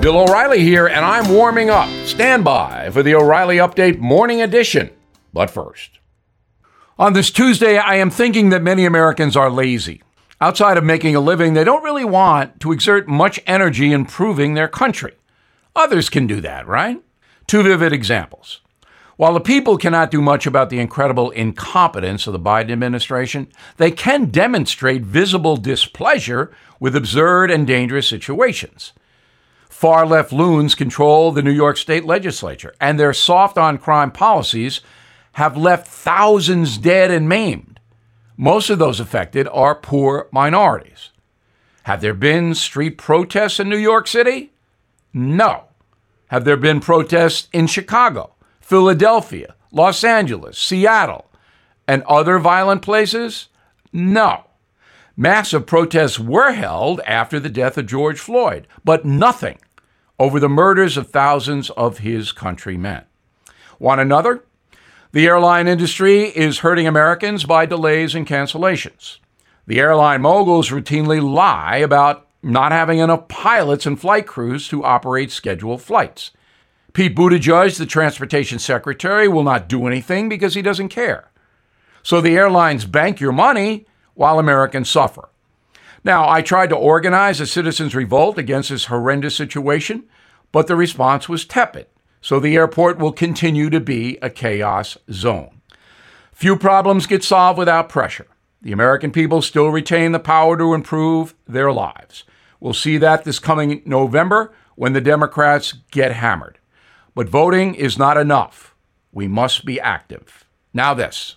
Bill O'Reilly here, and I'm warming up. Stand by for the O'Reilly Update Morning Edition. But first, on this Tuesday, I am thinking that many Americans are lazy. Outside of making a living, they don't really want to exert much energy improving their country. Others can do that, right? Two vivid examples. While the people cannot do much about the incredible incompetence of the Biden administration, they can demonstrate visible displeasure with absurd and dangerous situations. Far left loons control the New York State legislature, and their soft on crime policies have left thousands dead and maimed. Most of those affected are poor minorities. Have there been street protests in New York City? No. Have there been protests in Chicago, Philadelphia, Los Angeles, Seattle, and other violent places? No. Massive protests were held after the death of George Floyd, but nothing over the murders of thousands of his countrymen. Want another? The airline industry is hurting Americans by delays and cancellations. The airline moguls routinely lie about not having enough pilots and flight crews to operate scheduled flights. Pete Buttigieg, the transportation secretary, will not do anything because he doesn't care. So the airlines bank your money while Americans suffer. Now, I tried to organize a citizens' revolt against this horrendous situation, but the response was tepid. So the airport will continue to be a chaos zone. Few problems get solved without pressure. The American people still retain the power to improve their lives. We'll see that this coming November when the Democrats get hammered. But voting is not enough. We must be active. Now, this.